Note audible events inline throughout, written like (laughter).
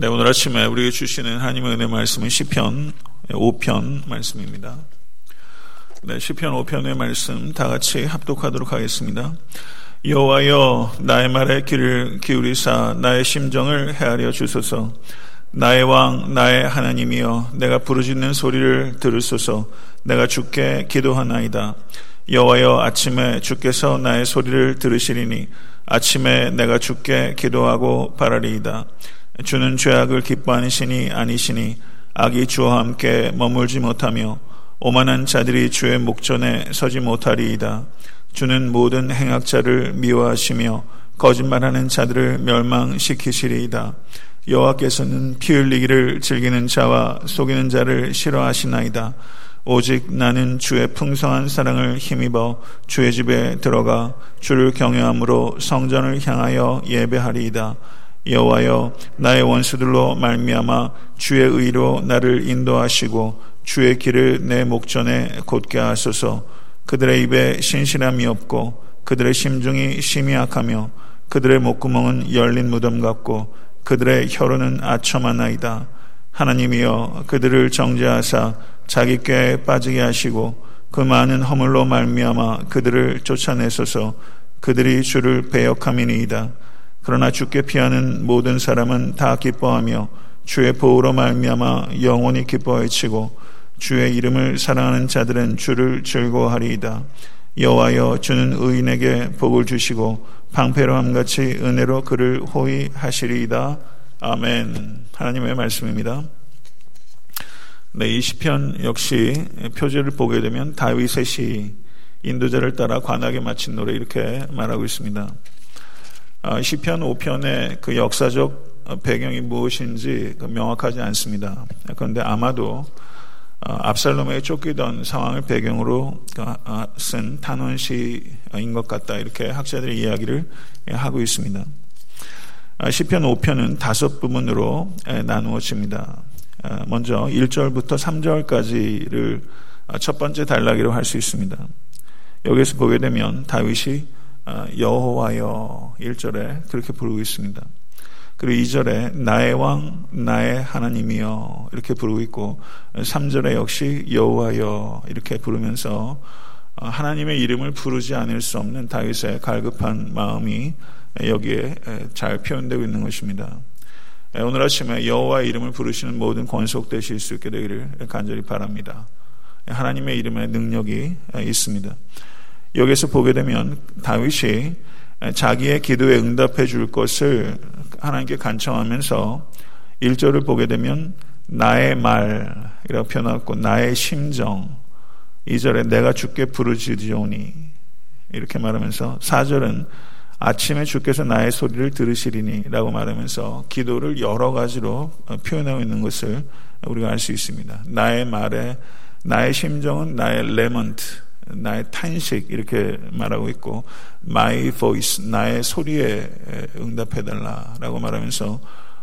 네, 오늘 아침에 우리에게 주시는 하나님의 은혜 말씀은 시편 5편 말씀입니다. 네, 시편 5편의 말씀 다 같이 합독하도록 하겠습니다. 여호와여 나의 말에 귀를 기울이사 나의 심정을 헤아려 주소서. 나의 왕 나의 하나님이여 내가 부르짖는 소리를 들으소서. 내가 주께 기도하나이다. 여호와여 아침에 주께서 나의 소리를 들으시리니 아침에 내가 주께 기도하고 바라리이다. 주는 죄악을 기뻐하는 신이 아니시니 악이 주와 함께 머물지 못하며 오만한 자들이 주의 목전에 서지 못하리이다. 주는 모든 행악자를 미워하시며 거짓말하는 자들을 멸망시키시리이다. 여호와께서는 피 흘리기를 즐기는 자와 속이는 자를 싫어하시나이다. 오직 나는 주의 풍성한 사랑을 힘입어 주의 집에 들어가 주를 경외함으로 성전을 향하여 예배하리이다. 여호와여 나의 원수들로 말미암아 주의 의로 나를 인도하시고 주의 길을 내 목전에 곧게 하소서. 그들의 입에 신실함이 없고 그들의 심중이 심히 약하며 그들의 목구멍은 열린 무덤 같고 그들의 혀로는 아첨하나이다. 하나님이여 그들을 정죄하사 자기 께 빠지게 하시고 그 많은 허물로 말미암아 그들을 쫓아내소서. 그들이 주를 배역함이니이다 그러나 주께 피하는 모든 사람은 다 기뻐하며 주의 보호로 말미암아 영원히 기뻐해치고 주의 이름을 사랑하는 자들은 주를 즐거워하리이다. 여호와여 주는 의인에게 복을 주시고 방패로함 같이 은혜로 그를 호위하시리이다. 아멘. 하나님의 말씀입니다. 네, 이 시편 역시 표제를 보게 되면 다윗의 시 인도자를 따라 관하게 마친 노래 이렇게 말하고 있습니다. 아, 시편 5편의 그 역사적 배경이 무엇인지 그 명확하지 않습니다. 그런데 아마도 어, 압살롬에게 쫓기던 상황을 배경으로 그, 아, 쓴 탄원시인 것 같다 이렇게 학자들이 이야기를 하고 있습니다. 아, 시편 5편은 다섯 부분으로 나누어집니다. 먼저 1절부터 3절까지를 첫 번째 단락이라고 할 수 있습니다. 여기서 보게 되면 다윗이 어, 여호와여 1절에 그렇게 부르고 있습니다. 그리고 2절에 나의 왕 나의 하나님이여 이렇게 부르고 있고 3절에 역시 여호와여 이렇게 부르면서 어, 하나님의 이름을 부르지 않을 수 없는 다윗의 갈급한 마음이 여기에 잘 표현되고 있는 것입니다. 오늘 아침에 여호와의 이름을 부르시는 모든 권속되실 수 있게 되기를 간절히 바랍니다. 하나님의 이름에 능력이 있습니다. 여기서 보게 되면 다윗이 자기의 기도에 응답해 줄 것을 하나님께 간청하면서 1절을 보게 되면 나의 말이라고 표현하고 나의 심정 2절에 내가 주께 부르짖으오니 이렇게 말하면서 4절은 아침에 주께서 나의 소리를 들으시리니 라고 말하면서 기도를 여러 가지로 표현하고 있는 것을 우리가 알 수 있습니다. 나의 말에 나의 심정은 나의 lament 나의 탄식 이렇게 말하고 있고 my voice 나의 소리에 응답해 달라라고 말하면서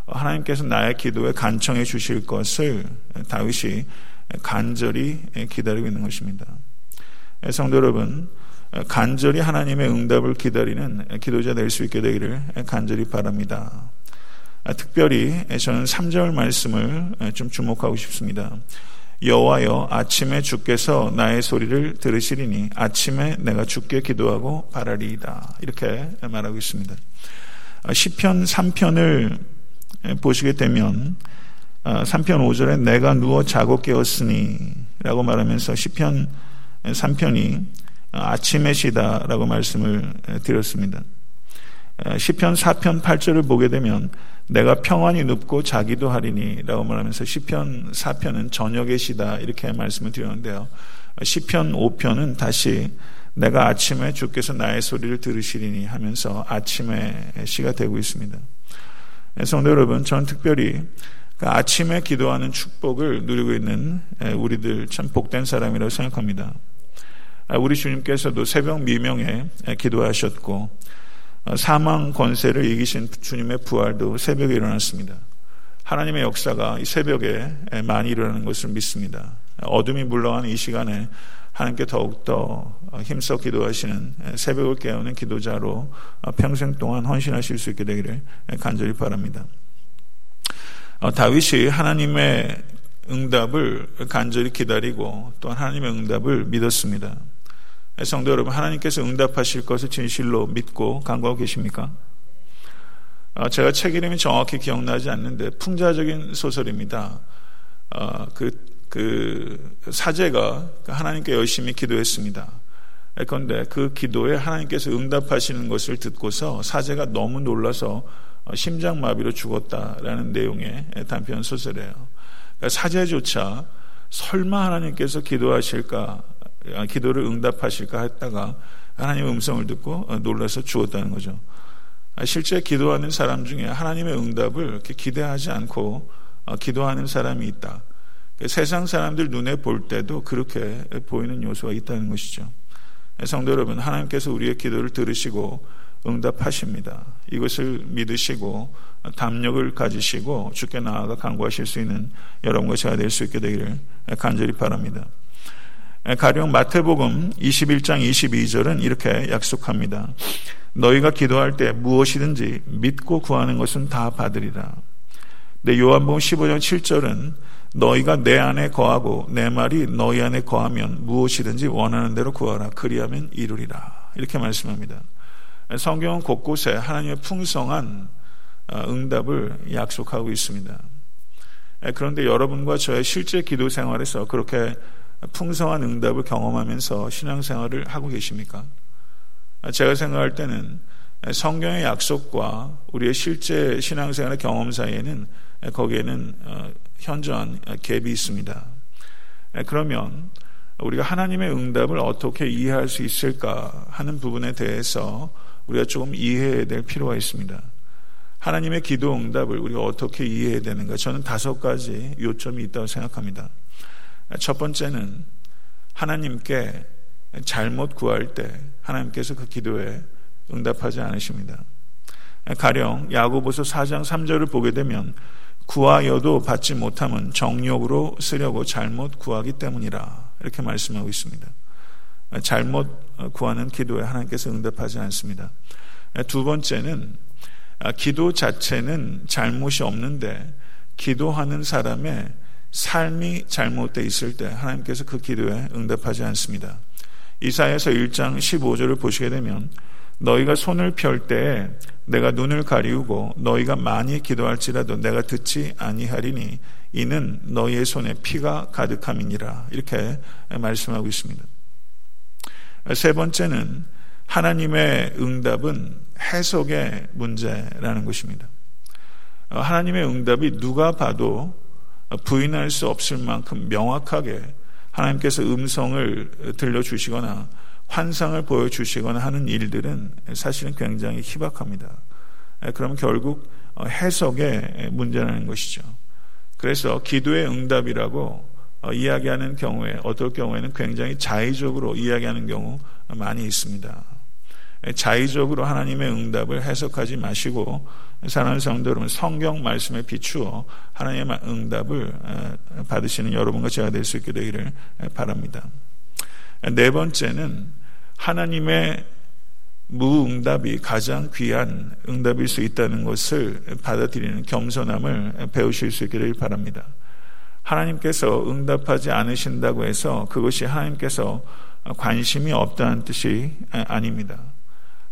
하나님께서 나의 기도에 간청해 주실 것을 다윗이 간절히 기다리고 있는 것입니다. 성도 여러분, 간절히 하나님의 응답을 기다리는 기도자 될 수 있게 되기를 간절히 바랍니다. 특별히 저는 3절 말씀을 좀 주목하고 싶습니다. 여호와여 아침에 주께서 나의 소리를 들으시리니 아침에 내가 주께 기도하고 바라리이다. 이렇게 말하고 있습니다. 아, 시편 3편을 보시게 되면 3편 아, 5절에 내가 누워 자고 깨었으니 라고 말하면서 시편 3편이 아침의 시다라고 말씀을 드렸습니다. 시편 4편 8절을 보게 되면 내가 평안히 눕고 자기도 하리니 라고 말하면서 시편 4편은 저녁의 시다 이렇게 말씀을 드렸는데요. 시편 5편은 다시 내가 아침에 주께서 나의 소리를 들으시리니 하면서 아침의 시가 되고 있습니다. 성도 여러분, 전 특별히 그 아침에 기도하는 축복을 누리고 있는 우리들 참 복된 사람이라고 생각합니다. 우리 주님께서도 새벽 미명에 기도하셨고 사망 권세를 이기신 주님의 부활도 새벽에 일어났습니다. 하나님의 역사가 이 새벽에 많이 일어나는 것을 믿습니다. 어둠이 물러가는 이 시간에 하나님께 더욱더 힘써 기도하시는 새벽을 깨우는 기도자로 평생 동안 헌신하실 수 있게 되기를 간절히 바랍니다. 어, 다윗이 하나님의 응답을 간절히 기다리고 또 하나님의 응답을 믿었습니다. 성도 여러분, 하나님께서 응답하실 것을 진실로 믿고 간구하고 계십니까? 어, 제가 책 이름이 정확히 기억나지 않는데 풍자적인 소설입니다. 어, 그, 그 사제가 하나님께 열심히 기도했습니다. 그런데 그 기도에 하나님께서 응답하시는 것을 듣고서 사제가 너무 놀라서 심장마비로 죽었다라는 내용의 단편 소설이에요. 그러니까 사제조차 설마 하나님께서 기도하실까, 아, 기도를 응답하실까 했다가 하나님의 음성을 듣고 놀라서 죽었다는 거죠. 아, 실제 기도하는 사람 중에 하나님의 응답을 이렇게 기대하지 않고 어, 기도하는 사람이 있다. 세상 사람들 눈에 볼 때도 그렇게 보이는 요소가 있다는 것이죠. 성도 여러분, 하나님께서 우리의 기도를 들으시고 응답하십니다. 이것을 믿으시고 담력을 가지시고 주께 나아가 간구하실 수 있는 여러분과 제가 될 수 있게 되기를 간절히 바랍니다. 가령 마태복음 21장 22절은 이렇게 약속합니다. 너희가 기도할 때 무엇이든지 믿고 구하는 것은 다 받으리라. 네, 요한복음 15장 7절은 너희가 내 안에 거하고 내 말이 너희 안에 거하면 무엇이든지 원하는 대로 구하라. 그리하면 이루리라. 이렇게 말씀합니다. 성경은 곳곳에 하나님의 풍성한 어, 응답을 약속하고 있습니다. 그런데 여러분과 저의 실제 기도 생활에서 그렇게 풍성한 응답을 경험하면서 신앙생활을 하고 계십니까? 제가 생각할 때는 성경의 약속과 우리의 실제 신앙생활의 경험 사이에는 거기에는 어, 현저한 갭이 있습니다. 그러면 우리가 하나님의 응답을 어떻게 이해할 수 있을까 하는 부분에 대해서 우리가 조금 이해해야 될 필요가 있습니다. 하나님의 기도 응답을 우리가 어떻게 이해해야 되는가? 저는 다섯 가지 요점이 있다고 생각합니다. 첫 번째는 하나님께 잘못 구할 때 하나님께서 그 기도에 응답하지 않으십니다. 가령 야고보서 4장 3절을 보게 되면 구하여도 받지 못함은 정욕으로 쓰려고 잘못 구하기 때문이라 이렇게 말씀하고 있습니다. 잘못 구하는 기도에 하나님께서 응답하지 않습니다. 두 번째는 기도 자체는 잘못이 없는데 기도하는 사람의 삶이 잘못되어 있을 때 하나님께서 그 기도에 응답하지 않습니다. 이사야서 1장 15절을 보시게 되면 너희가 손을 펼 때에 내가 눈을 가리우고 너희가 많이 기도할지라도 내가 듣지 아니하리니 이는 너희의 손에 피가 가득함이니라 이렇게 말씀하고 있습니다. 세 번째는 하나님의 응답은 해석의 문제라는 것입니다. 하나님의 응답이 누가 봐도 부인할 수 없을 만큼 명확하게 하나님께서 음성을 들려주시거나 환상을 보여주시거나 하는 일들은 사실은 굉장히 희박합니다. 그럼 결국 해석의 문제라는 것이죠. 그래서 기도의 응답이라고 이야기하는 경우에 어떨 경우에는 굉장히 자의적으로 이야기하는 경우 많이 있습니다. 자의적으로 하나님의 응답을 해석하지 마시고 사랑하는 성도 여러분 성경 말씀에 비추어 하나님의 응답을 받으시는 여러분과 제가 될 수 있게 되기를 바랍니다. 네 번째는 하나님의 무응답이 가장 귀한 응답일 수 있다는 것을 받아들이는 겸손함을 배우실 수 있기를 바랍니다. 하나님께서 응답하지 않으신다고 해서 그것이 하나님께서 관심이 없다는 뜻이 아닙니다.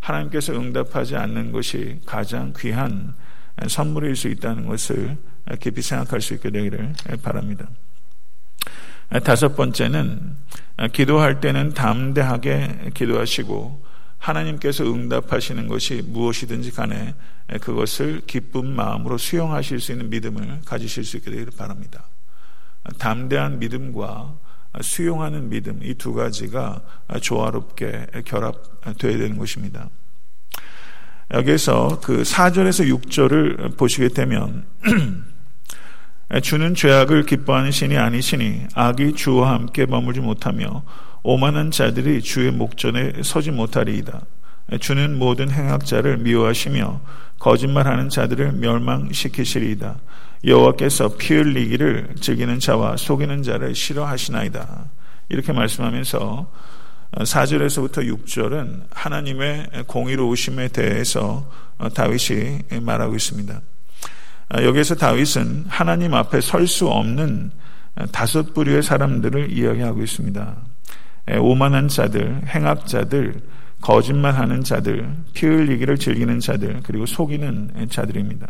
하나님께서 응답하지 않는 것이 가장 귀한 선물일 수 있다는 것을 깊이 생각할 수 있게 되기를 바랍니다. 다섯 번째는 기도할 때는 담대하게 기도하시고 하나님께서 응답하시는 것이 무엇이든지 간에 그것을 기쁜 마음으로 수용하실 수 있는 믿음을 가지실 수 있게 되기를 바랍니다. 담대한 믿음과 수용하는 믿음 이 두 가지가 조화롭게 결합되어야 되는 것입니다. 여기서 그 4절에서 6절을 보시게 되면 (clears throat) 주는 죄악을 기뻐하는 신이 아니시니 악이 주와 함께 머물지 못하며 오만한 자들이 주의 목전에 서지 못하리이다. 주는 모든 행악자를 미워하시며 거짓말하는 자들을 멸망시키시리이다. 여호와께서 피 흘리기를 즐기는 자와 속이는 자를 싫어하시나이다. 이렇게 말씀하면서 4절에서부터 6절은 하나님의 공의로우심에 대해서 다윗이 말하고 있습니다. 여기에서 다윗은 하나님 앞에 설 수 없는 다섯 부류의 사람들을 이야기하고 있습니다. 오만한 자들, 행악자들, 거짓말하는 자들, 피 흘리기를 즐기는 자들, 그리고 속이는 자들입니다.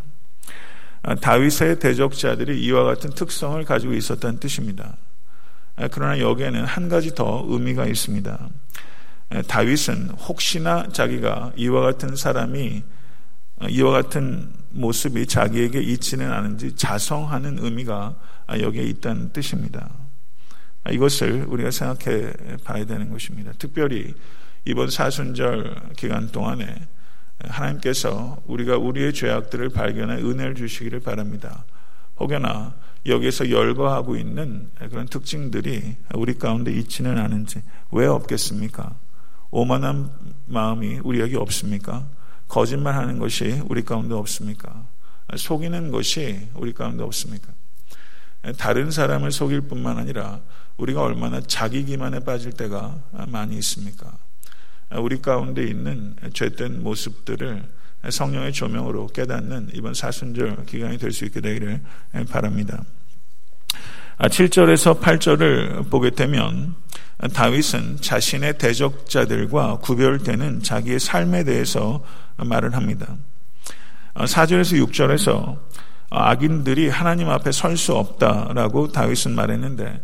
다윗의 대적자들이 이와 같은 특성을 가지고 있었다는 뜻입니다. 그러나 여기에는 한 가지 더 의미가 있습니다. 다윗은 혹시나 자기가 이와 같은 사람이 이와 같은 모습이 자기에게 있지는 않은지 자성하는 의미가 여기에 있다는 뜻입니다. 이것을 우리가 생각해 봐야 되는 것입니다. 특별히 이번 사순절 기간 동안에 하나님께서 우리가 우리의 죄악들을 발견해 은혜를 주시기를 바랍니다. 혹여나 여기에서 열거하고 있는 그런 특징들이 우리 가운데 있지는 않은지 왜 없겠습니까? 오만한 마음이 우리에게 없습니까? 거짓말하는 것이 우리 가운데 없습니까? 속이는 것이 우리 가운데 없습니까? 다른 사람을 속일 뿐만 아니라 우리가 얼마나 자기 기만에 빠질 때가 많이 있습니까? 우리 가운데 있는 죄된 모습들을 성령의 조명으로 깨닫는 이번 사순절 기간이 될 수 있게 되기를 바랍니다. 7절에서 8절을 보게 되면 다윗은 자신의 대적자들과 구별되는 자기의 삶에 대해서 말을 합니다. 4절에서 6절에서 악인들이 하나님 앞에 설 수 없다라고 다윗은 말했는데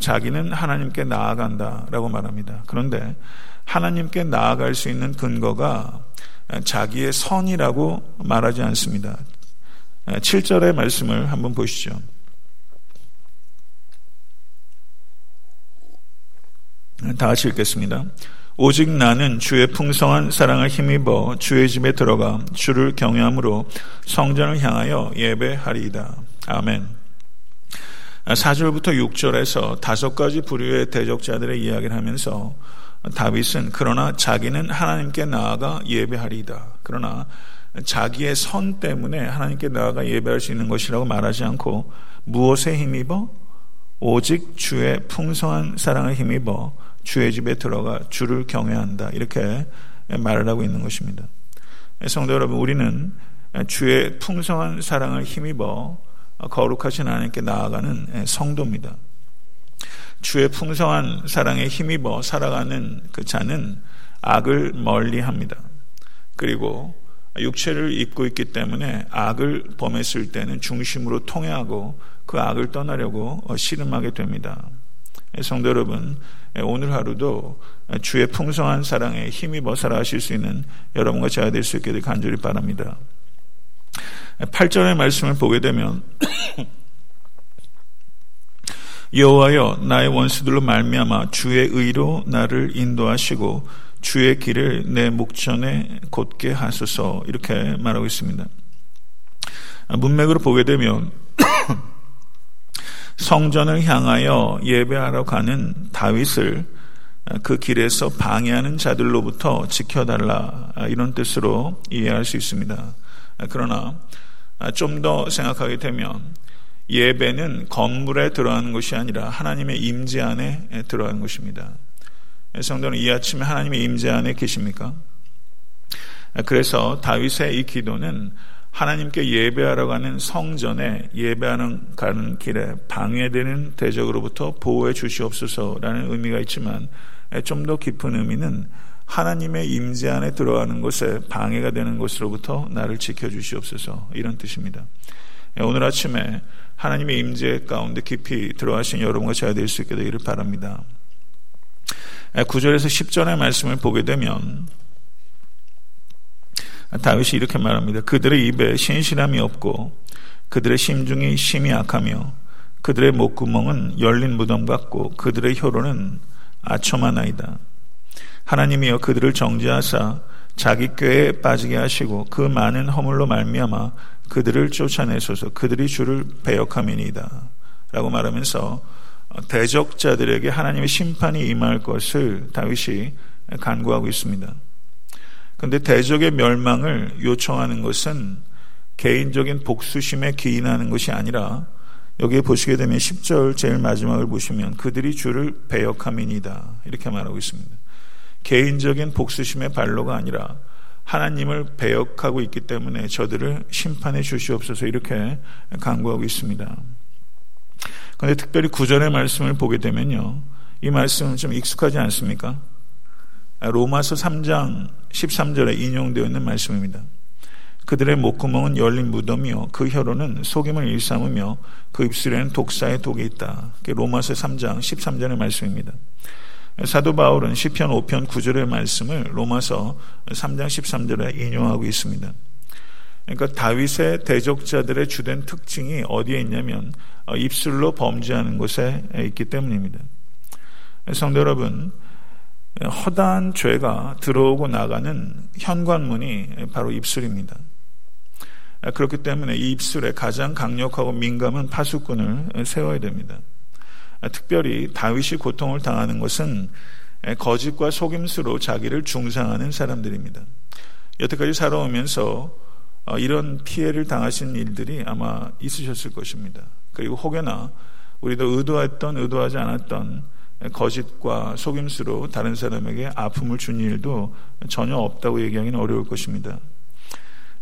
자기는 하나님께 나아간다라고 말합니다. 그런데 하나님께 나아갈 수 있는 근거가 자기의 선이라고 말하지 않습니다. 7절의 말씀을 한번 보시죠. 다 같이 읽겠습니다. 오직 나는 주의 풍성한 사랑을 힘입어 주의 집에 들어가 주를 경외함으로 성전을 향하여 예배하리이다. 아멘. 4절부터 6절에서 다섯 가지 부류의 대적자들의 이야기를 하면서 다윗은 그러나 자기는 하나님께 나아가 예배하리이다. 그러나 자기의 선 때문에 하나님께 나아가 예배할 수 있는 것이라고 말하지 않고 무엇에 힘입어? 오직 주의 풍성한 사랑을 힘입어 주의 집에 들어가 주를 경외한다. 이렇게 말을 하고 있는 것입니다. 성도 여러분, 우리는 주의 풍성한 사랑을 힘입어 거룩하신 하나님께 나아가는 성도입니다. 주의 풍성한 사랑에 힘입어 살아가는 그 자는 악을 멀리 합니다. 그리고 육체를 입고 있기 때문에 악을 범했을 때는 중심으로 통해하고 그 악을 떠나려고 씨름하게 됩니다. 성도 여러분, 오늘 하루도 주의 풍성한 사랑에 힘입어 살아가실 수 있는 여러분과 제가 될수될 간절히 바랍니다. 8절의 말씀을 보게 되면 여호와여 나의 원수들로 말미암아 주의 의로 나를 인도하시고 주의 길을 내 목전에 곧게 하소서 이렇게 말하고 있습니다. 문맥으로 보게 되면 (coughs) 성전을 향하여 예배하러 가는 다윗을 그 길에서 방해하는 자들로부터 지켜달라 이런 뜻으로 이해할 수 있습니다. 그러나 좀 더 생각하게 되면 예배는 건물에 들어가는 것이 아니라 하나님의 임재 안에 들어가는 것입니다. 성도는 이 아침에 하나님의 임재 안에 계십니까? 그래서 다윗의 이 기도는 하나님께 예배하러 가는 성전에 예배하는 가는 길에 방해되는 대적으로부터 보호해 주시옵소서라는 의미가 있지만 좀 더 깊은 의미는 하나님의 임재 안에 들어가는 곳에 방해가 되는 것으로부터 나를 지켜 주시옵소서 이런 뜻입니다. 오늘 아침에 하나님의 임재 가운데 깊이 들어가신 여러분과 제가 될수 있게 되기를 바랍니다. 9절에서 10절의 말씀을 보게 되면 다윗이 이렇게 말합니다. 그들의 입에 신실함이 없고 그들의 심중이 심히 악하며 그들의 목구멍은 열린 무덤 같고 그들의 혀로는 아첨하나이다. 하나님이여 그들을 정죄하사 자기 꾀에 빠지게 하시고 그 많은 허물로 말미암아 그들을 쫓아내소서 그들이 주를 배역함이니이다. 라고 말하면서 대적자들에게 하나님의 심판이 임할 것을 다윗이 간구하고 있습니다. 그런데 대적의 멸망을 요청하는 것은 개인적인 복수심에 기인하는 것이 아니라 여기에 보시게 되면 10절 제일 마지막을 보시면 그들이 주를 배역함이니다 이렇게 말하고 있습니다. 개인적인 복수심의 발로가 아니라 하나님을 배역하고 있기 때문에 저들을 심판해 주시옵소서 이렇게 강구하고 있습니다. 그런데 특별히 구절의 말씀을 보게 되면요. 이 말씀은 좀 익숙하지 않습니까? 로마서 3장 13절에 인용되어 있는 말씀입니다. 그들의 목구멍은 열린 무덤이요. 그 혀로는 속임을 일삼으며 그 입술에는 독사의 독이 있다. 로마서 3장 13절의 말씀입니다. 사도 바울은 시편 5편 9절의 말씀을 로마서 3장 13절에 인용하고 있습니다. 그러니까 다윗의 대적자들의 주된 특징이 어디에 있냐면 어, 입술로 범죄하는 곳에 있기 때문입니다. 성도 여러분, 허다한 죄가 들어오고 나가는 현관문이 바로 입술입니다. 그렇기 때문에 이 입술에 가장 강력하고 민감한 파수꾼을 세워야 됩니다. 특별히 다윗이 고통을 당하는 것은 거짓과 속임수로 자기를 중상하는 사람들입니다. 여태까지 살아오면서 어, 이런 피해를 당하신 일들이 아마 있으셨을 것입니다. 그리고 혹여나 우리도 의도했던 의도하지 않았던 거짓과 속임수로 다른 사람에게 아픔을 준 일도 전혀 없다고 얘기하기는 어려울 것입니다.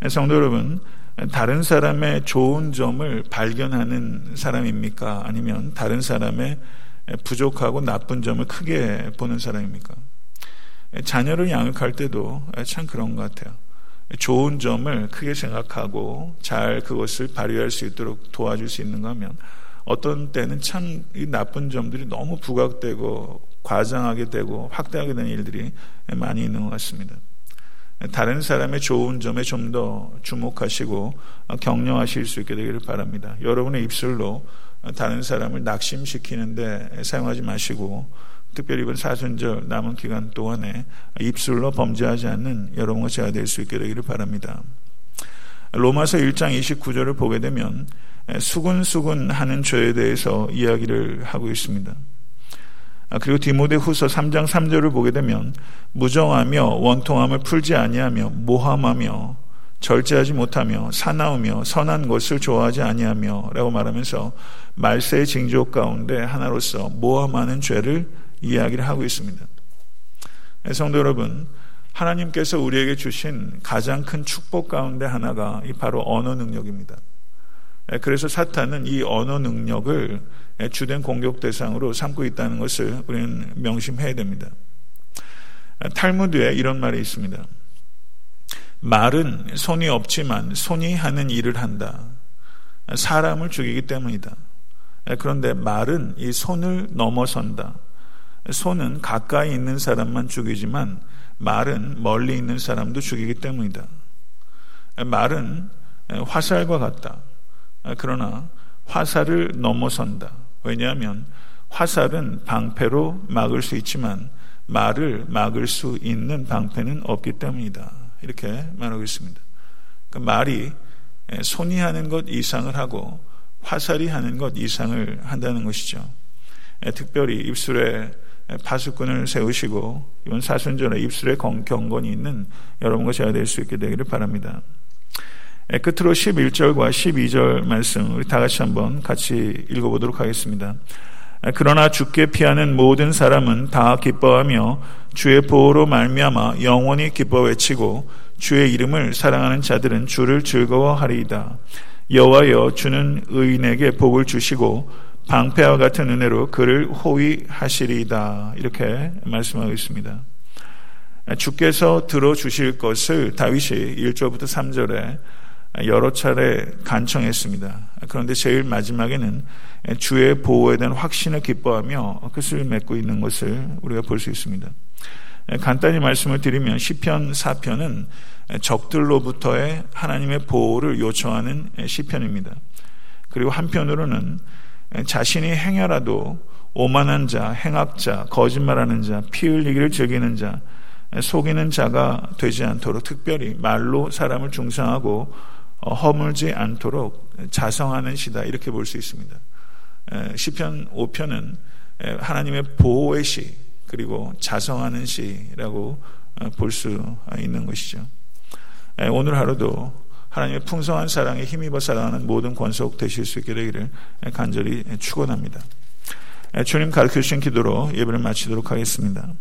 성도 여러분, 다른 사람의 좋은 점을 발견하는 사람입니까? 아니면 다른 사람의 부족하고 나쁜 점을 크게 보는 사람입니까? 자녀를 양육할 때도 참 그런 것 같아요. 좋은 점을 크게 생각하고 잘 그것을 발휘할 수 있도록 도와줄 수 있는가 하면 어떤 때는 참이 나쁜 점들이 너무 부각되고 과장하게 되고 확대하게 되는 일들이 많이 있는 것 같습니다. 다른 사람의 좋은 점에 좀 더 주목하시고 격려하실 수 있게 되기를 바랍니다. 여러분의 입술로 다른 사람을 낙심시키는데 사용하지 마시고 특별히 이번 사순절 남은 기간 동안에 입술로 범죄하지 않는 여러분과 제가 될 수 있게 되기를 바랍니다. 로마서 1장 29절을 보게 되면 수근수근 하는 죄에 대해서 이야기를 하고 있습니다. 아, 그리고 디모데 후서 3장 3절을 보게 되면 무정하며 원통함을 풀지 아니하며 모함하며 절제하지 못하며 사나우며 선한 것을 좋아하지 아니하며 라고 말하면서 말세의 징조 가운데 하나로서 모함하는 죄를 이야기를 하고 있습니다. 네, 성도 여러분, 하나님께서 우리에게 주신 가장 큰 축복 가운데 하나가 바로 언어 능력입니다. 네, 그래서 사탄은 이 언어 능력을 주된 공격 대상으로 삼고 있다는 것을 우리는 명심해야 됩니다. 탈무드에 이런 말이 있습니다. 말은 손이 없지만 손이 하는 일을 한다. 사람을 죽이기 때문이다. 그런데 말은 이 손을 넘어선다. 손은 가까이 있는 사람만 죽이지만 말은 멀리 있는 사람도 죽이기 때문이다. 말은 화살과 같다. 그러나 화살을 넘어선다. 왜냐하면 화살은 방패로 막을 수 있지만 말을 막을 수 있는 방패는 없기 때문이다. 이렇게 말하고 있습니다. 그 말이 손이 하는 것 이상을 하고 화살이 하는 것 이상을 한다는 것이죠. 특별히 입술에 파수꾼을 세우시고 이번 사순절에 입술에 경건이 있는 여러분과 제가 될 수 있게 되기를 바랍니다. 끝으로 11절과 12절 말씀 우리 다 같이 한번 같이 읽어보도록 하겠습니다. 그러나 죽게 피하는 모든 사람은 다 기뻐하며 주의 보호로 말미암아 영원히 기뻐 외치고 주의 이름을 사랑하는 자들은 주를 즐거워하리이다. 여호와여 주는 의인에게 복을 주시고 방패와 같은 은혜로 그를 호위하시리이다. 이렇게 말씀하고 있습니다. 주께서 들어주실 것을 다윗이 1절부터 3절에 여러 차례 간청했습니다. 그런데 제일 마지막에는 주의 보호에 대한 확신을 기뻐하며 끝을 맺고 있는 것을 우리가 볼 수 있습니다. 간단히 말씀을 드리면 시편 4편은 적들로부터의 하나님의 보호를 요청하는 시편입니다. 그리고 한편으로는 자신이 행여라도 오만한 자, 행악자, 거짓말하는 자, 피 흘리기를 즐기는 자, 속이는 자가 되지 않도록 특별히 말로 사람을 중상하고 어, 허물지 않도록 자성하는 시다 이렇게 볼 수 있습니다. 시편 5편은 하나님의 보호의 시 그리고 자성하는 시라고 어, 볼수 있는 것이죠. 오늘 하루도 하나님의 풍성한 사랑에 힘입어 살아가는 모든 권속 되실 수 있게 되기를 간절히 축원합니다. 주님 가르쳐 주신 기도로 예배를 마치도록 하겠습니다.